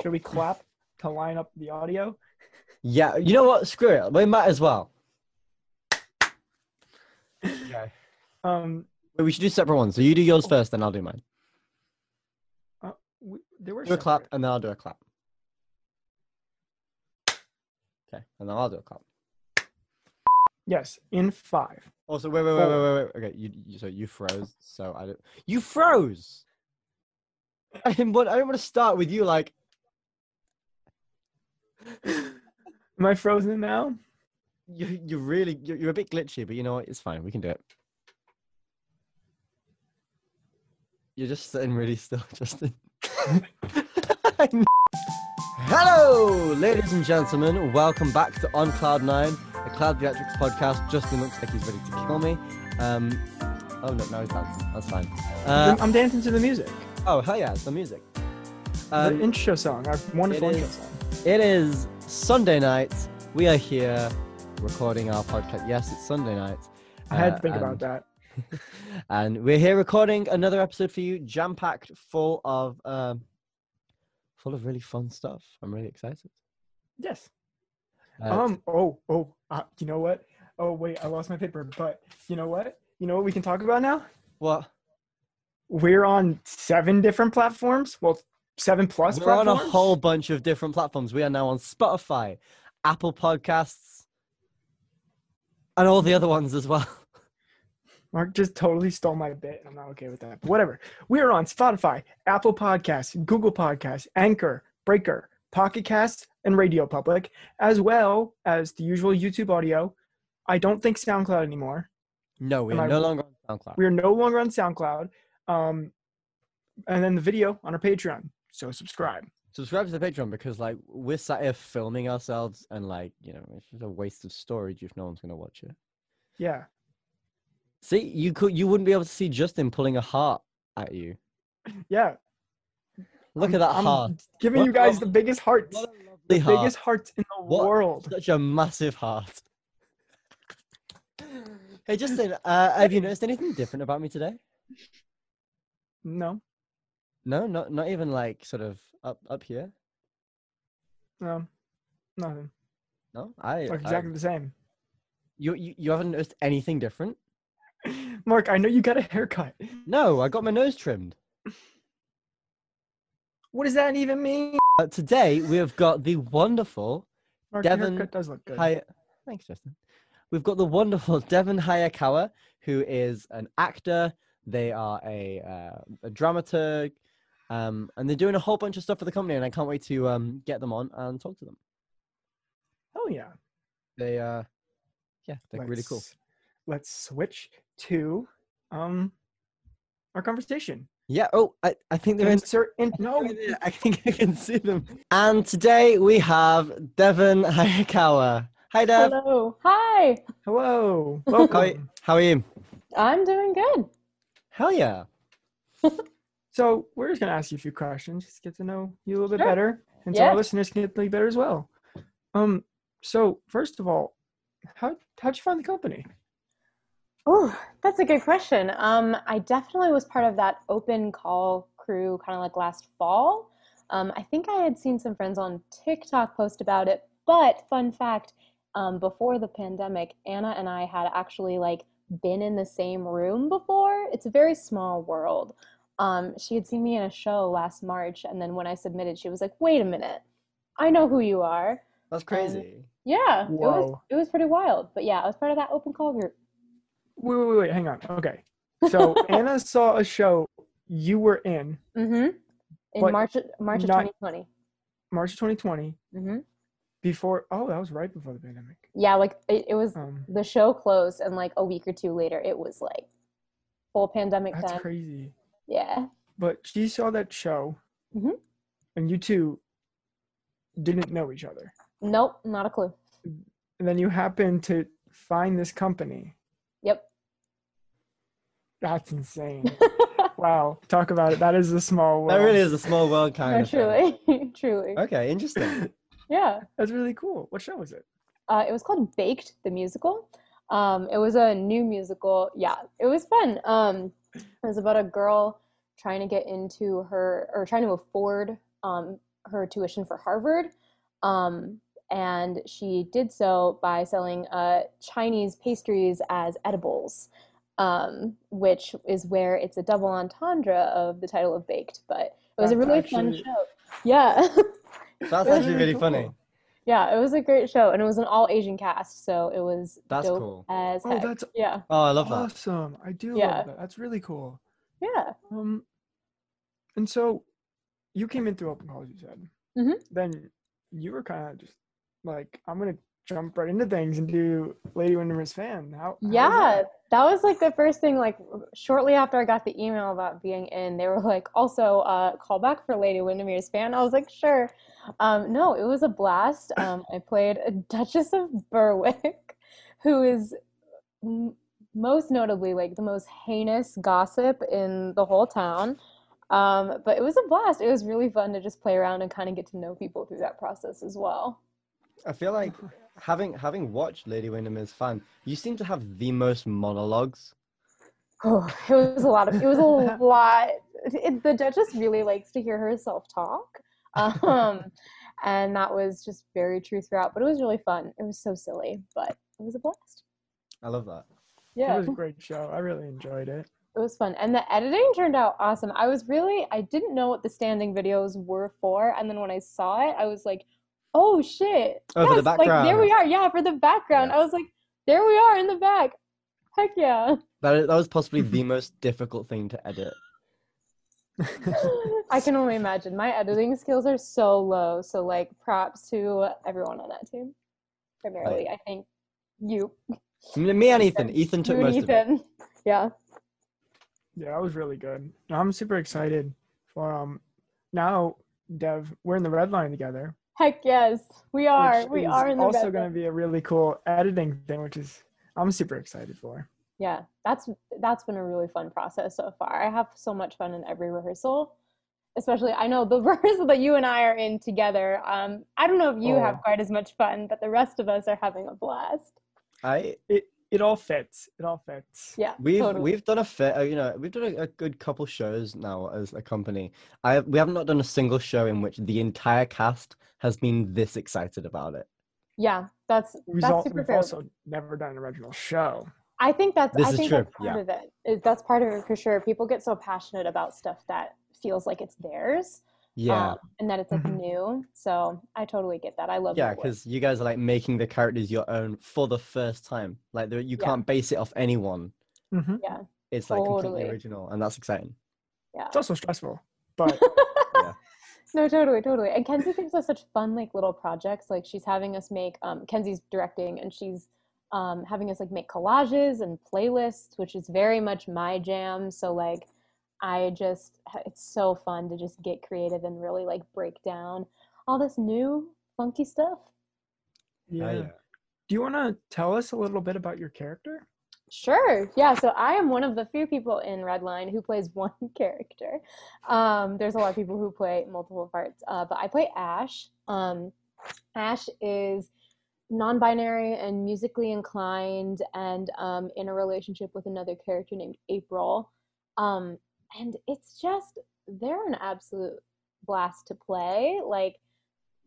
Should we clap to line up the audio? Yeah, you know what? Screw it. We might as well. Okay. Um, But we should do separate ones. So you do yours first, then I'll do mine. we, there were Do a clap, separate. and then I'll do a clap. Okay, and then I'll do a clap. Yes, in five. Also, wait, wait, wait, wait, wait, wait. Okay, you, you so you froze. So I don't. You froze. I didn't want. I didn't want to start with you like. Am I frozen now? You, you really. You're, you're a bit glitchy, but you know what? It's fine. We can do it. You're just sitting really still, Justin. Hello, ladies and gentlemen. Welcome back to On Cloud Nine, a Cloud Theatrics podcast. Justin looks like he's ready to kill me. Um, oh no, no, he's dancing. That's fine. Uh, I'm dancing to the music. oh hell yeah, it's the music. the Um, intro song, our wonderful intro song. It is Sunday night. We are here recording our podcast. Yes, it's Sunday night. I had Uh, to think about and- that. and we're here recording another episode for you, jam packed, full of um, full of really fun stuff. I'm really excited. Yes. Uh, Um. Oh. Oh. Uh, you know what? Oh wait, I lost my paper. But you know what? You know what we can talk about now? what? We're on seven different platforms. Well, seven plus. We're on a whole bunch of different platforms. We are now on Spotify, Apple Podcasts, and all the other ones as well. Mark just totally stole my bit. and I'm not okay with that. But whatever. We are on Spotify, Apple Podcasts, Google Podcasts, Anchor, Breaker, Pocket Casts, and Radio Public, as well as the usual YouTube audio. I don't think SoundCloud anymore. No, we're Am I no r- longer on SoundCloud. We are no longer on SoundCloud. Um, and then the video on our Patreon. So subscribe. Subscribe to the Patreon because like we're sat here filming ourselves and like you know it's just a waste of storage if no one's gonna watch it. Yeah. See, you could you wouldn't be able to see Justin pulling a heart at you. Yeah. Look I'm- at that I'm heart. Giving What you guys a- the biggest hearts. What a The heart. biggest hearts in the What- world. Such a massive heart. hey Justin, uh, have you noticed anything different about me today? No. No, not not even like sort of up up here. No. Nothing. No, I, I- exactly the same. you, you you haven't noticed anything different. Mark, I know you got a haircut. No, I got my nose trimmed. What does that even mean? Uh, today we have got the wonderful Mark, Devon haircut does look good. Hay- Thanks, Justin. We've got the wonderful Devon Hayakawa, who is an actor. They are a uh, a dramaturg, um, and they're doing a whole bunch of stuff for the company. And I can't wait to um, get them on and talk to them. Oh yeah. They, uh, yeah, they're really cool. Let's- Let's switch to um our conversation. Yeah. Oh, I, I think they're in. Insert in no I think I can see them. And today we have Devon Hayakawa. Hi, Dev. Hello. Hi. hello. How are, Welcome. how are you? I'm doing good. Hell yeah. So we're just gonna ask you a few questions, just get to know you a little bit better. And so our listeners can get to know you better as well. Um, so first of all, how how'd you find the company? Oh, that's a good question. Um, I definitely was part of that open call crew kind of like last fall. Um, I think I had seen some friends on TikTok post about it, but fun fact, um, before the pandemic, Anna and I had actually like been in the same room before. It's a very small world. Um, she had seen me in a show last March, and then when I submitted, she was like, "Wait a minute, I know who you are." That's crazy. Yeah, it was it was pretty wild. But yeah, I was part of that open call group. Wait, wait, wait, wait, hang on. Okay. So Anna saw a show you were in Mm-hmm. In March March of not- 2020. March of 2020 Mm-hmm. before oh that was right before the pandemic. Yeah, like it, it was Um the show closed, and like a week or two later, it was like full pandemic that's then. crazy. Yeah. But she saw that show Mhm. and you two didn't know each other. Nope, not a clue. And then you happened to find this company. Yep. That's insane. wow. Talk about it. That is a small world. That really is a small world kind No, of. thing. truly, truly. Okay, interesting. Yeah. That's really cool. What show was it? Uh, it was called Baked the musical. Um, it was a new musical. Yeah, it was fun. Um, it was about a girl trying to get into her or trying to afford um, her tuition for Harvard. Um, and she did so by selling uh, Chinese pastries as edibles, um, which is where it's a double entendre of the title of Baked. But it was a That's really fun show. Yeah. That's actually really cool. funny. yeah, it was a great show. And it was an all Asian cast. So it was That's dope cool. as Oh, that's yeah. Oh, I love that. awesome. I do Yeah. love that. That's really cool. Yeah. Um, and so you came in through open calls, you said. Mhm. Then you were kind of just like, I'm gonna jump right into things and do Lady Windermere's fan. How? how was Yeah, that? that was like the first thing. Like shortly after I got the email about being in, they were like, "Also, uh, call back for Lady Windermere's fan." I was like, "Sure." Um, no, it was a blast. Um, I played a Duchess of Berwick, who is m- most notably like the most heinous gossip in the whole town. Um, but it was a blast. It was really fun to just play around and kind of get to know people through that process as well. I feel like having having watched Lady Windermere's fan, you seem to have the most monologues. Oh, it was a lot of it was a lot. It, the Duchess really likes to hear herself talk, um, and that was just very true throughout. But it was really fun. It was so silly, but it was a blast. I love that. Yeah, It was a great show. I really enjoyed it. It was fun, and the editing turned out awesome. I was really I didn't know what the standing videos were for, and then when I saw it, I was like, "Oh shit!" Oh, for the background. Like there we are. Yeah, for the background. Yeah. I was like, "There we are in the back." Heck yeah. That that was possibly the most difficult thing to edit. I can only imagine. My editing skills are so low. So like props to everyone on that team. Primarily, I think you. Me and Ethan. Ethan took most of it. Ethan. Yeah. Yeah, that was really good. I'm super excited for um now, Dev, we're in the red line together. Heck yes. We are. We are in the also red going to be a really cool editing thing, which is I'm super excited for. Yeah. That's that's been a really fun process so far. I have so much fun in every rehearsal. Especially I know the rehearsal that you and I are in together. Um I don't know if you Oh. have quite as much fun, but the rest of us are having a blast. I It it all fits. It all fits. Yeah. we've totally. we've done a fair, uh, you know, we've done a, a good couple shows now as a company. I we have not done a single show in which the entire cast has been this excited about it. yeah, that's We've, that's al- super we've fair. also never done an original show. I think that's This I is think true, that's part yeah. of it. Is that's part of it for sure. People get so passionate about stuff that feels like it's theirs. Yeah, um, and that it's like Mhm. new. So I totally get that. I love yeah, because you guys are like making the characters your own for the first time. Like you Yeah. can't base it off anyone. hmm yeah, It's like completely original, and that's exciting. yeah. It's also stressful, but Yeah. No, totally, totally. And Kenzie gives us such fun, like little projects. Like she's having us make. Um, Kenzie's directing, and she's um, having us like make collages and playlists, which is very much my jam. So like, I just it's so fun to just get creative and really like break down all this new funky stuff. yeah. yeah. Do you want to tell us a little bit about your character? Sure. Yeah. So I am one of the few people in Redline who plays one character. Um, there's a lot of people who play multiple parts, uh, but I play Ash. Um, Ash is non-binary and musically inclined, and um, in a relationship with another character named April. Um, and it's just they're an absolute blast to play. Like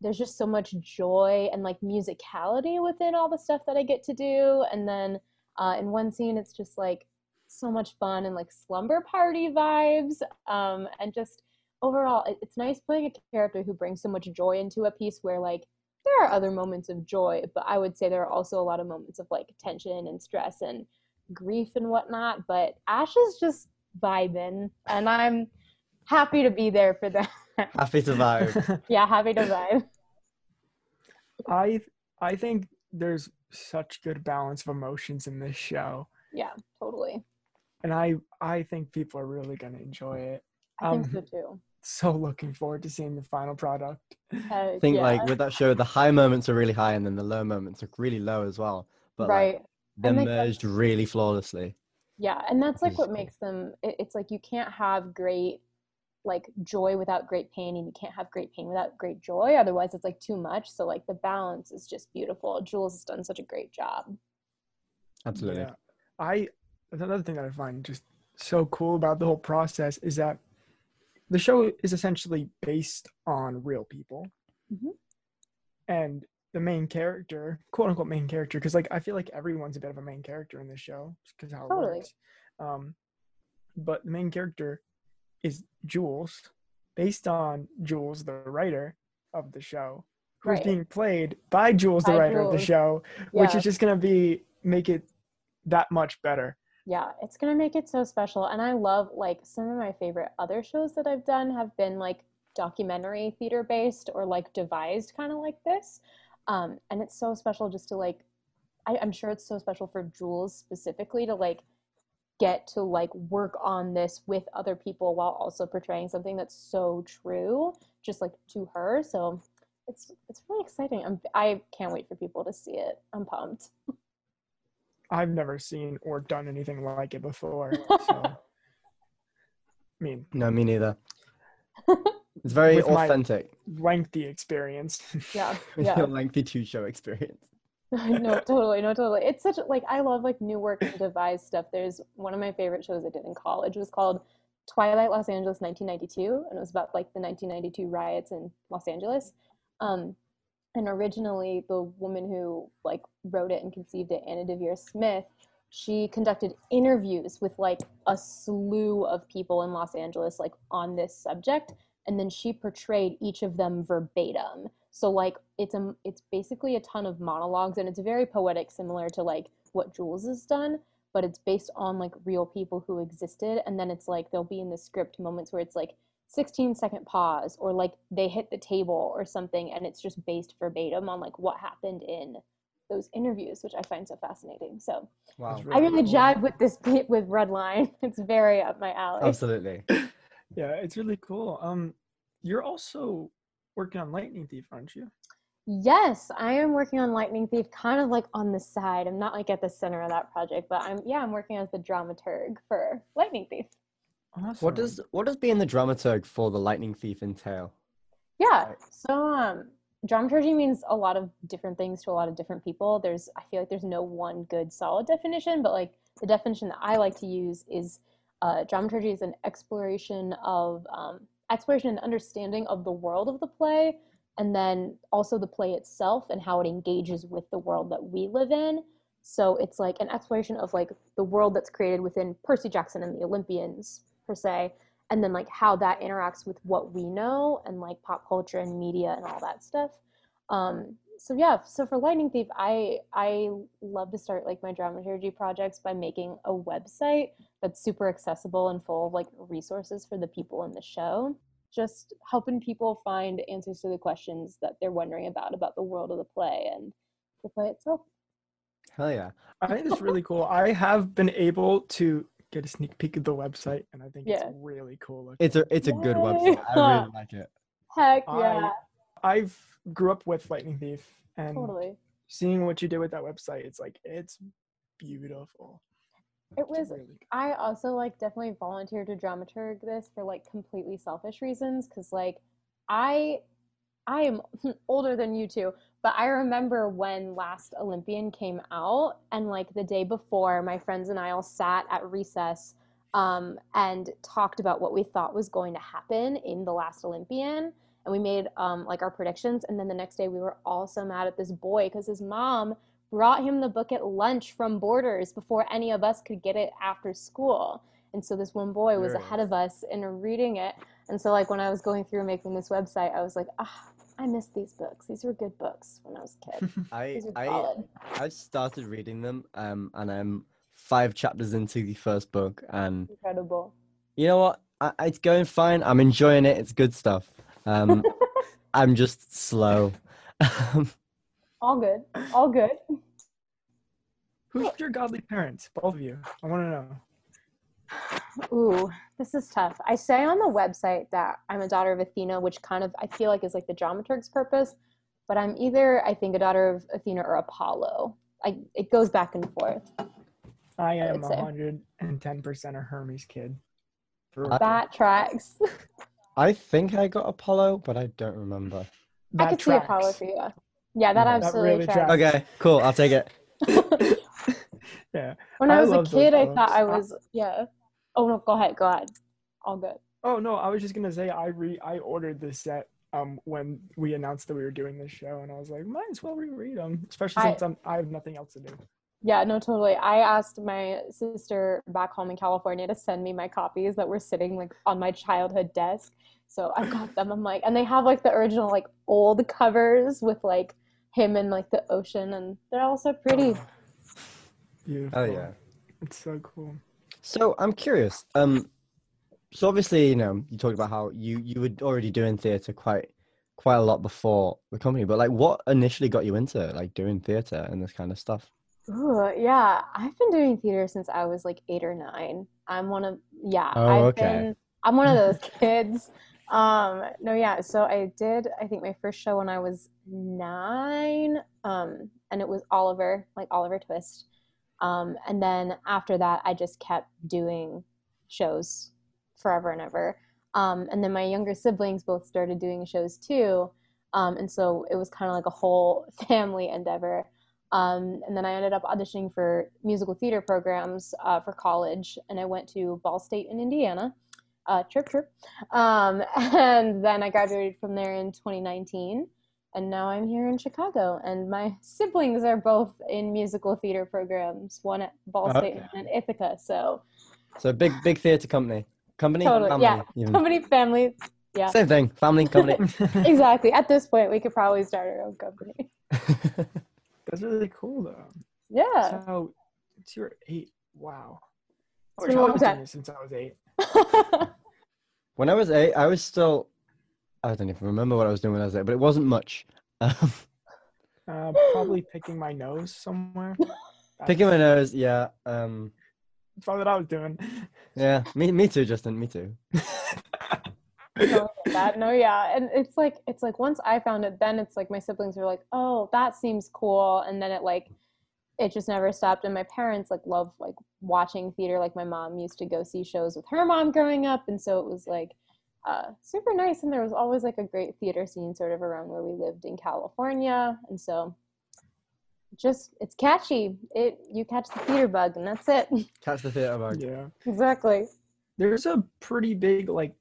there's just so much joy and like musicality within all the stuff that I get to do, and then uh, in one scene, it's just like so much fun and like slumber party vibes. Um, and just overall, it, it's nice playing a character who brings so much joy into a piece where like there are other moments of joy, but I would say there are also a lot of moments of like tension and stress and grief and whatnot. But Ash is just vibing, and I'm happy to be there for that. Happy to vibe. yeah, happy to vibe. I I think there's such good balance of emotions in this show, Yeah, totally. and I I think people are really gonna enjoy it. I think Um, so too. So looking forward to seeing the final product. Uh, I think yeah, like with that show, the high moments are really high, and then the low moments are really low as well. But right. like, they're And, like, merged really flawlessly. Yeah, and that's like what makes them. It, it's like you can't have great like joy without great pain, and you can't have great pain without great joy. Otherwise, it's like too much. So like the balance is just beautiful. Jules has done such a great job. Absolutely. Yeah. I another thing that I find just so cool about the whole process is that the show is essentially based on real people, Mhm. and the main character, quote unquote main character, because like I feel like everyone's a bit of a main character in this show, because how it Totally. works. Um, but the main character is Jules, based on Jules, the writer of the show, who's Right. being played by Jules, the By writer of the Jules. show, which is just gonna be make it that much better. Yeah, it's gonna make it so special. And I love like some of my favorite other shows that I've done have been like documentary theater based or like devised kind of like this. Um, and it's so special just to like I, I'm sure it's so special for Jules specifically to like get to like work on this with other people while also portraying something that's so true, just like to her. So it's it's really exciting. I'm I can't wait for people to see it. I'm pumped. I've never seen or done anything like it before. So, I mean, No, me neither. It's very With my- authentic. lengthy experience. Yeah, yeah. Your lengthy two show experience. no, totally, no, totally. It's such like I love like new work and devised stuff. There's one of my favorite shows I did in college was called Twilight Los Angeles 1992, and it was about like the 1992 riots in Los Angeles. Um, and originally, the woman who like wrote it and conceived it, Anna Deavere Smith, she conducted interviews with like a slew of people in Los Angeles, like on this subject, and then she portrayed each of them verbatim. So like it's a it's basically a ton of monologues and it's very poetic, similar to like what Jules has done, but it's based on like real people who existed. And then it's like there'll be in the script moments where it's like 16 second pause or like they hit the table or something and it's just based verbatim on like what happened in those interviews, which I find so fascinating. So Wow. That's I really cool. jive with this bit with Redline. It's very up my alley. Absolutely. yeah, it's really cool. Um, you're also working on Lightning Thief, aren't you? Yes, I am working on Lightning Thief kind of like on the side. I'm not like at the center of that project, but I'm yeah, I'm working as the dramaturg for Lightning Thief. Awesome. What does what does being the dramaturg for the Lightning Thief entail? Yeah. So um dramaturgy means a lot of different things to a lot of different people. There's I feel like there's no one good solid definition, but like the definition that I like to use is uh, dramaturgy is an exploration of um, exploration and understanding of the world of the play, and then also the play itself and how it engages with the world that we live in. So it's like an exploration of like the world that's created within Percy Jackson and the Olympians per se, and then like how that interacts with what we know and like pop culture and media and all that stuff. Um, so yeah, so for Lightning Thief, I I love to start like my dramaturgy projects by making a website that's super accessible and full of like resources for the people in the show. Just helping people find answers to the questions that they're wondering about about the world of the play and the play itself. Hell yeah. I think it's really cool. I have been able to get a sneak peek of the website, and I think Yeah. it's really cool. Looking. It's a it's a good website. I really like it. Heck I- yeah, I've grew up with Lightning Thief, and totally. seeing what you did with that website, it's like it's beautiful. It was really. I also like definitely volunteered to dramaturg this for like completely selfish reasons because like I I am older than you two, but I remember when Last Olympian came out and like the day before my friends and I all sat at recess um, and talked about what we thought was going to happen in the Last Olympian and we made um, like our predictions and then the next day we were all so mad at this boy because his mom brought him the book at lunch from Borders before any of us could get it after school. And so this one boy was ahead of us in reading it. And so like when I was going through making this website, I was like, ah, I missed these books. These were good books when I was a kid. I I. I started reading them um and I'm five chapters into the first book and Incredible. you know what? I, it's going fine. I'm enjoying it. It's good stuff. Um I'm just slow. Um, All good. All good. Who's your godly parents? Both of you. I want to know. Ooh, this is tough. I say on the website that I'm a daughter of Athena, which kind of I feel like is like the dramaturg's purpose, but I'm either I think a daughter of Athena or Apollo. I it goes back and forth. I am would 110% a Hermes kid. That tracks. I think I got Apollo, but I don't remember. I that could see Apollo for you. Yeah, that Yeah, that absolutely really tracks. tracks. Okay, cool. I'll take it. yeah. when I I was a kid, I thought. I I- was yeah. Oh no, go ahead, go ahead. All good. Oh no, I was just gonna say I re I ordered this set um when we announced that we were doing this show, and I was like, might as well reread them, especially I- since I'm, I have nothing else to do. Yeah, no, totally. I asked my sister back home in California to send me my copies that were sitting like on my childhood desk. So I got them. I'm like, and they have like the original like old covers with like him and like the ocean, and they're all so pretty. Oh, beautiful. Oh yeah. it's so cool. So I'm curious. Um, so obviously, you know, you talked about how you you were already doing theatre quite quite a lot before the company, but like, what initially got you into like doing theatre and this kind of stuff? Ooh, yeah, I've been doing theater since I was like eight or nine. I'm one of yeah, Oh, I've okay. been I'm one of those kids. Um, no, yeah, so I did I think my first show when I was nine, um, and it was Oliver, like Oliver Twist. Um, and then after that, I just kept doing shows forever and ever. Um, and then my younger siblings both started doing shows too. Um, and so it was kind of like a whole family endeavor. Um, and then I ended up auditioning for musical theater programs uh, for college, and I went to Ball State in Indiana. Uh, trip, trip. Um, and then I graduated from there in 2019, and now I'm here in Chicago. And my siblings are both in musical theater programs, one at Ball State Okay. and Ithaca. So So big big theatre company, company, Totally, family, yeah. even. company, family, yeah. same thing, family, company. exactly. At this point, we could probably start our own company. That's really cool though. Yeah. So it's your eight. Wow. I It's been a I long was doing time. since I was eight. when I was eight, I was still. I don't even remember what I was doing when I was eight, but it wasn't much. Um, Uh, probably picking my nose somewhere. picking my nose, yeah. Um, That's probably what I was doing. yeah, me, me too, Justin, me too. Totally that. No, yeah. And it's like it's like once I found it, then it's like my siblings were like, Oh, that seems cool and then it like it just never stopped. And my parents like love like watching theater. Like my mom used to go see shows with her mom growing up and so it was like uh, super nice and there was always like a great theater scene sort of around where we lived in California. And so just it's catchy. It you catch the theater bug and that's it. Catch the theatre bug. yeah. exactly. There's a pretty big like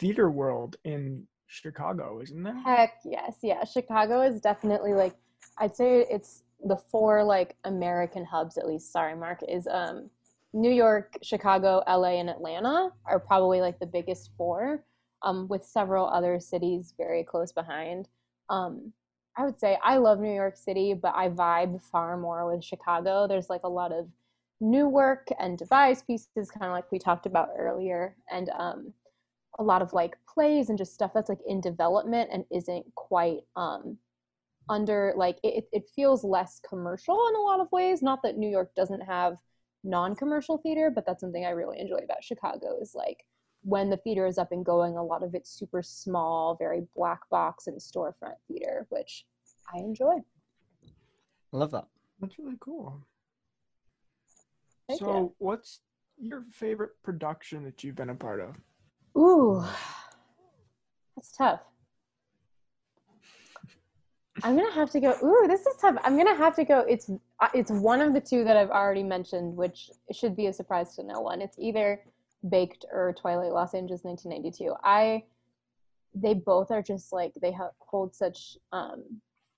theater world in Chicago, isn't there? Heck yes, yeah. Chicago is definitely like I'd say it's the four like American hubs at least. Sorry, Mark is um New York, Chicago, LA, and Atlanta are probably like the biggest four, um, with several other cities very close behind. Um, I would say I love New York City, but I vibe far more with Chicago. There's like a lot of new work and devised pieces, kind of like we talked about earlier, and um, a lot of like plays and just stuff that's like in development and isn't quite um under like it, it feels less commercial in a lot of ways not that new york doesn't have non-commercial theater but that's something i really enjoy about chicago is like when the theater is up and going a lot of it's super small very black box and storefront theater which i enjoy I love that. That's really cool. Thank so, you. what's your favorite production that you've been a part of? Ooh, that's tough. I'm gonna have to go. Ooh, this is tough. I'm gonna have to go. It's uh, it's one of the two that I've already mentioned, which should be a surprise to no one. It's either Baked or Twilight Los Angeles 1992. I they both are just like they hold such um,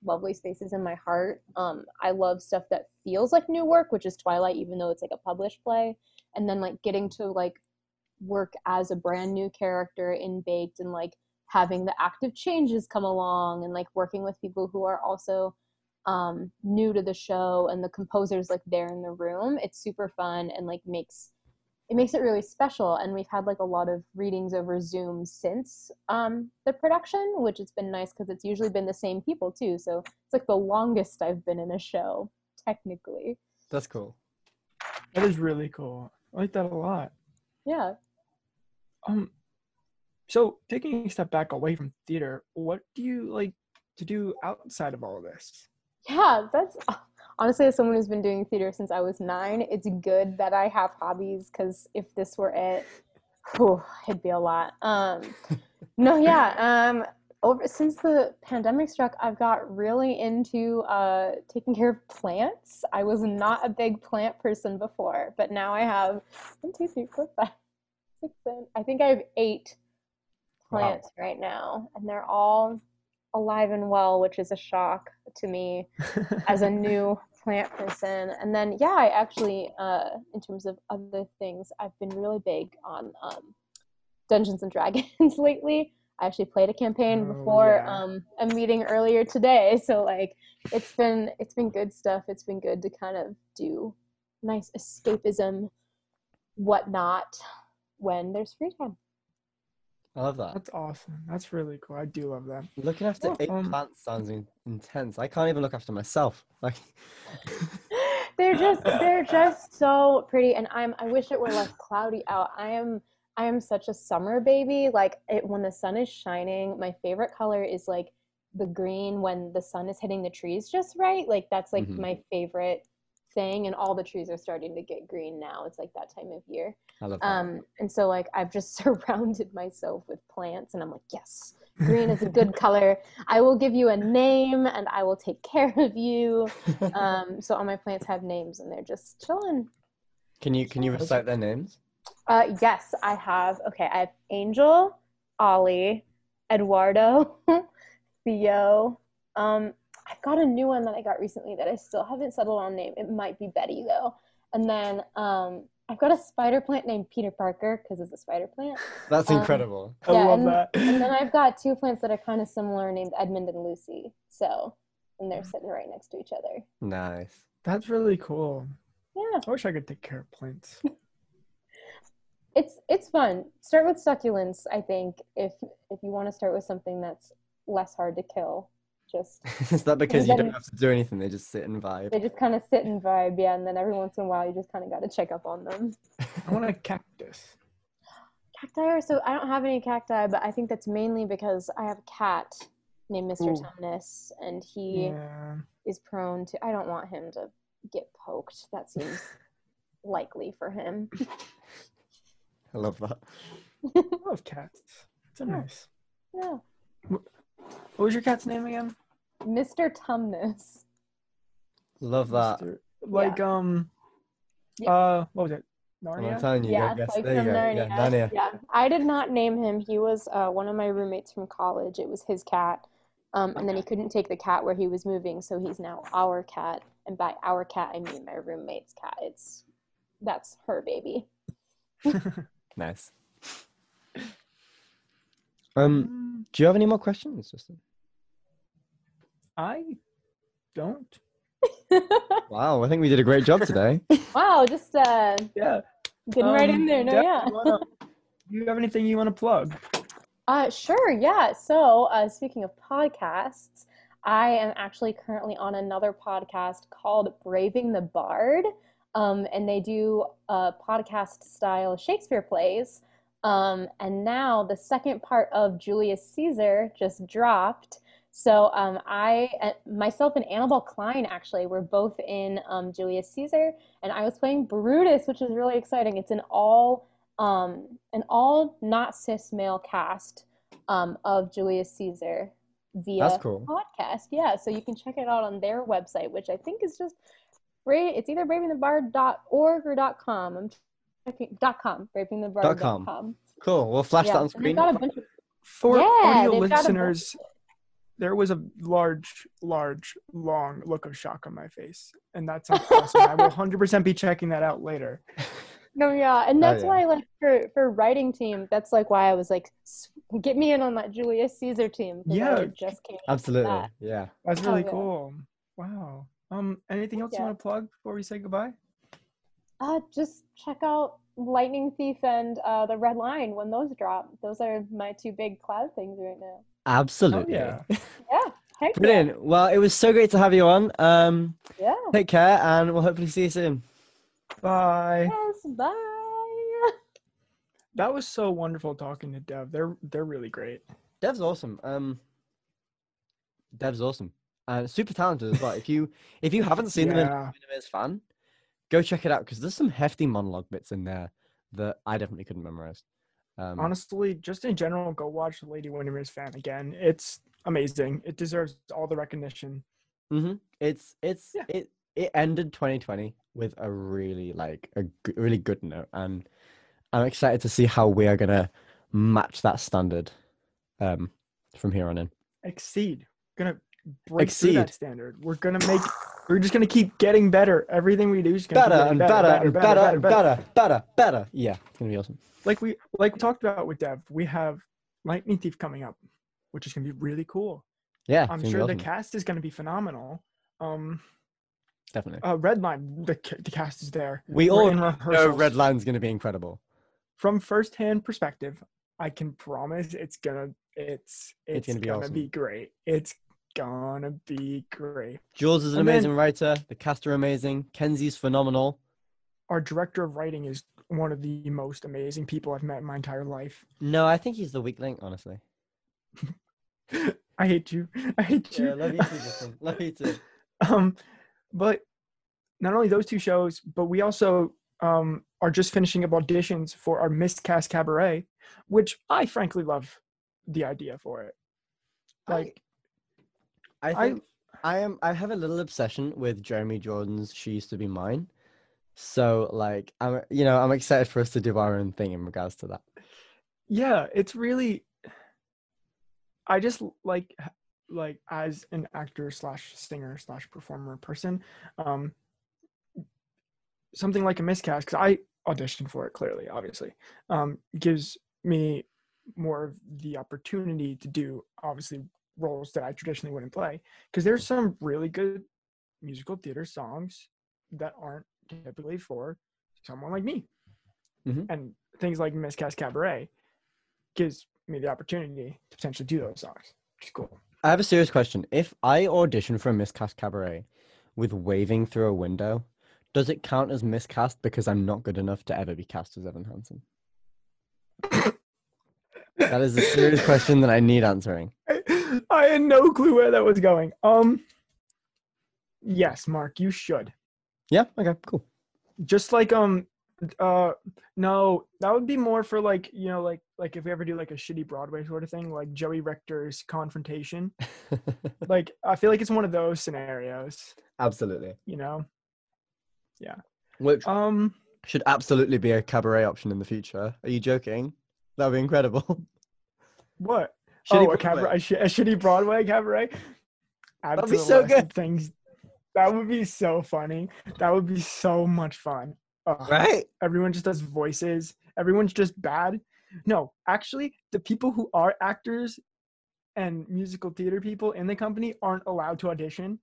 lovely spaces in my heart. Um, I love stuff that feels like new work, which is Twilight, even though it's like a published play, and then like getting to like work as a brand new character in Baked and like having the active changes come along and like working with people who are also um, new to the show and the composers like there in the room. It's super fun and like makes it makes it really special. And we've had like a lot of readings over Zoom since um, the production, which has been nice because it's usually been the same people too. So it's like the longest I've been in a show technically. That's cool. That is really cool. I like that a lot. Yeah. Um, so taking a step back away from theater, what do you like to do outside of all of this? Yeah, that's honestly, as someone who's been doing theater since I was nine, it's good that I have hobbies because if this were it, whew, it'd be a lot. Um, no, yeah. Um, over since the pandemic struck, I've got really into uh, taking care of plants. I was not a big plant person before, but now I have one, two, three, four, five, six, seven. I think I have eight Wow. plants right now, and they're all alive and well, which is a shock to me as a new plant person. And then, yeah, I actually, uh, in terms of other things, I've been really big on um, Dungeons and Dragons lately. I actually played a campaign Oh, before yeah. um, a meeting earlier today, so like it's been it's been good stuff. It's been good to kind of do nice escapism, whatnot, when there's free time. I love that. That's awesome. That's really cool. I do love that. Looking after Yeah, eight um, plants sounds in- intense. I can't even look after myself. Like, they're just they're just so pretty and i'm i wish it were less cloudy out i am i am such a summer baby like it when the sun is shining my favorite color is like the green when the sun is hitting the trees just right like that's like Mhm. my favorite thing and all the trees are starting to get green now it's like that time of year I love that. um and so like i've just surrounded myself with plants and i'm like yes green is a good color i will give you a name and i will take care of you um, so all my plants have names and they're just chilling. can you can you recite their names? Uh, yes, I have. Okay, I have Angel, Ollie, Eduardo, Theo. Um, I've got a new one that I got recently that I still haven't settled on name. It might be Betty though. And then um, I've got a spider plant named Peter Parker because it's a spider plant. That's Um, incredible. I love and- that. And then I've got two plants that are kind of similar named Edmund and Lucy. So, and they're sitting right next to each other. Nice. That's really cool. Yeah. I wish I could take care of plants. it's it's fun. Start with succulents. I think if if you want to start with something that's less hard to kill, just Is that because you then- don't have to do anything? They just sit and vibe. they just kind of sit and vibe, yeah. And then every once in a while, you just kind of got to check up on them. I want a cactus. Cacti are so I don't have any cacti, but I think that's mainly because I have a cat named Mr. Ooh. Tumnus, and he Yeah. is prone to. I don't want him to get poked. That seems likely for him. I love that. I love cats. It's a Yeah. nice. Yeah, What was your cat's name again? Mr. Tumnus. Love that. Mr. Like um Yeah. uh what was it? I'm Narnia? telling you, yeah, go guess. like there you go. Narnia. Yeah, Narnia. Yeah, I did not name him. He was uh, one of my roommates from college. It was his cat, um, and then he couldn't take the cat where he was moving, so he's now our cat. And by our cat, I mean my roommate's cat. It's that's her baby. Nice. Um, do you have any more questions, Justin? I don't. Wow, I think we did a great job today. wow, just uh, Yeah. getting right in Um, there. No, yeah. you wanna- Do you have anything you want to plug? Uh, sure, yeah. So, uh, speaking of podcasts, I am actually currently on another podcast called Braving the Bard. Um, and they do uh, podcast style Shakespeare plays. Um, and now the second part of Julius Caesar just dropped. So um, I, uh, myself and Annabelle Klein actually were both in um, Julius Caesar, and I was playing Brutus, which is really exciting. It's an all um, an all not cis male cast um, of Julius Caesar via That's cool. podcast. Yeah, so you can check it out on their website, which I think is just. It's either bravingthebard.org or .com. I'm checking .com. Bravingthebard.com. com. Cool. We'll flash Yeah, that on screen. got a bunch of For Yeah, audio they've got a listeners, there was a large, large, long look of shock on my face, and that's awesome. I will 100% be checking that out later. No, yeah, and Oh, that's yeah. why, like, for for writing team, that's like why I was like, get me in on that Julius Caesar team. Yeah. just came. Absolutely. that. Yeah. That's Oh, really yeah. cool. Wow. Um, anything else you want to plug before we say goodbye? Uh, just check out Lightning Thief and uh, the Red Line when those drop. Those are my two big cloud things right now. Absolutely. yeah. Yeah, heck yeah. Brilliant. Well, it was so great to have you on. Um, Yeah. take care, and we'll hopefully see you soon. Bye. Yes. Bye. That was so wonderful talking to Dev. They're they're really great. Dev's awesome. Um, Dev's awesome and super talented as well. if you if you haven't seen them in Yeah. Fan, go check it out because there's some hefty monologue bits in there that I definitely couldn't memorize. Um, Honestly, just in general, go watch Lady Windermere's fan again. It's amazing. It deserves all the recognition. mhm. It's it's Yeah. it it ended 2020 with a really like a g- really good note, and I'm excited to see how we are gonna match that standard um, from here on in. Exceed. Gonna break through that standard. We're gonna make. We're just gonna keep getting better. Everything we do is gonna Better and better and better better, and better, better, better. Yeah, it's gonna be awesome. Like we like we talked about with Dev, we have Lightning Thief coming up, which is gonna be really cool. Yeah, I'm sure the cast is gonna be phenomenal. Um, definitely. uh, Redline, the the cast is there. We We're all in know. Redline's gonna be incredible. From firsthand perspective, I can promise it's gonna it's It's it's, gonna be gonna awesome. be great. It's gonna be great. Jules is an And then- amazing writer. The cast are amazing. Kenzie's phenomenal. Our director of writing is one of the most amazing people I've met in my entire life. No, I think he's the weak link, honestly. I hate you. I hate you. Yeah, love you too, Justin. Love you too. um, but not only those two shows, but we also um, are just finishing up auditions for our Miscast Cabaret, which I frankly love the idea for it. Like, I I- think I am. I have a little obsession with Jeremy Jordan's "She Used to Be Mine," so like I'm, you know, I'm excited for us to do our own thing in regards to that. yeah, it's really. I just like like as an actor slash singer slash performer person, um, something like a miscast because I auditioned for it clearly, obviously, um, gives me more of the opportunity to do obviously roles that I traditionally wouldn't play because there's some really good musical theater songs that aren't typically for someone like me, Mhm. and things like Miscast Cabaret gives me the opportunity to potentially do those songs, which is cool. I have a serious question. If I audition for a miscast cabaret with waving through a window, does it count as miscast because I'm not good enough to ever be cast as Evan Hansen? That is a serious question that I need answering. I had no clue where that was going. Um, yes, Mark, you should. Yeah. Okay. Cool. Just like um, uh, no, that would be more for like you know like like if we ever do like a shitty Broadway sort of thing, like Joey Richter's Confrontation. like I feel like it's one of those scenarios, Absolutely. you know. Yeah. Which Um, should absolutely be a cabaret option in the future. Are you joking? That would be incredible. what? Oh, shitty oh, a, cabaret, Broadway. a, sh- a shitty Broadway cabaret. That'd be so good. Things that would be so funny. That would be so much fun. Ugh. Right? everyone just does voices everyone's just bad no actually the people who are actors and musical theater people in the company aren't allowed to audition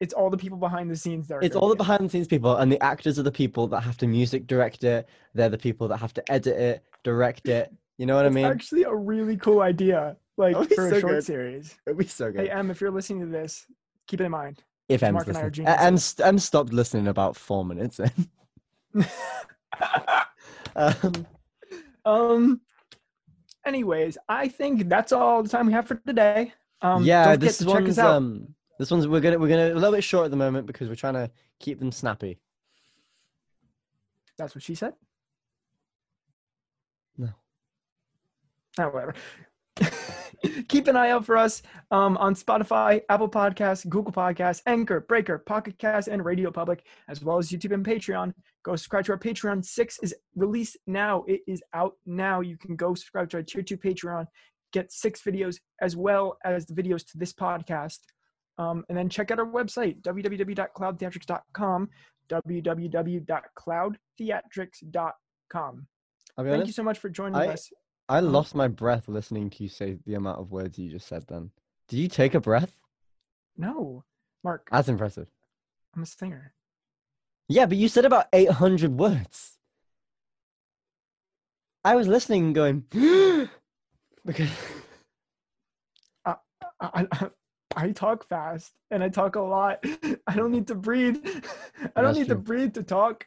it's all the people behind the scenes that are It's all the be in it. behind the scenes people, and the actors are the people that have to music direct it. They're the people that have to edit it, direct it. You know what it's I mean? actually a really cool idea like That'd be for a short good. series It'd be so good. hey em if you're listening to this keep it in mind if M's Mark and I are listening. A- M, geniuses. st- M stopped listening about four minutes in. um, um anyways i think that's all the time we have for today um yeah, don't this to check one's us out um, this one's we're gonna we're gonna a little bit short at the moment because we're trying to keep them snappy. That's what she said. No. Oh, whatever. Keep an eye out for us um, on Spotify, Apple Podcasts, Google Podcasts, Anchor, Breaker, Pocket Cast, and Radio Public, as well as YouTube and Patreon. Go subscribe to our Patreon. Six is released now. It is out now. You can go subscribe to our Tier 2 Patreon, get six videos as well as the videos to this podcast. Um, and then check out our website, www.cloudtheatrics.com, www.cloudtheatrics.com. Thank you so much for joining I- us. I lost my breath listening to you say the amount of words you just said. Then did you take a breath? No, Mark, That's impressive. I'm a singer. Yeah, but you said about 800 words. I was listening and going, because I, I, I talk fast and I talk a lot. I don't need to breathe. I don't That's need to breathe to talk.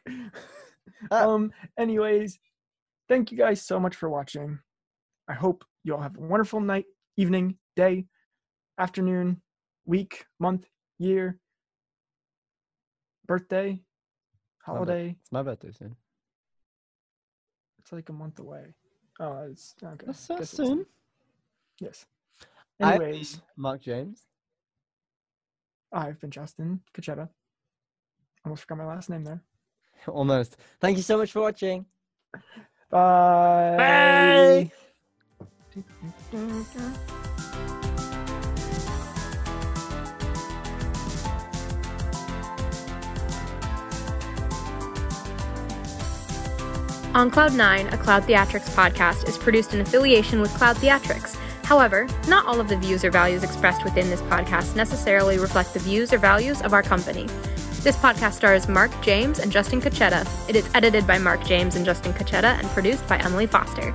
Ah. um. Anyways, thank you guys so much for watching. I hope you all have a wonderful night, evening, day, afternoon, week, month, year, birthday, holiday. it's my birthday soon. It's like a month away. Oh, it's okay. That's so guess it's- soon. Yes. I've been Anyways, Mark James. I've been Justin Cachetta. Almost forgot my last name there. Almost. Thank you so much for watching. Bye. Bye. On Cloud 9, a Cloud Theatrics podcast is produced in affiliation with Cloud Theatrics. However, not all of the views or values expressed within this podcast necessarily reflect the views or values of our company. This podcast stars Mark James and Justin Cachetta. It is edited by Mark James and Justin Cachetta and produced by Emily Foster.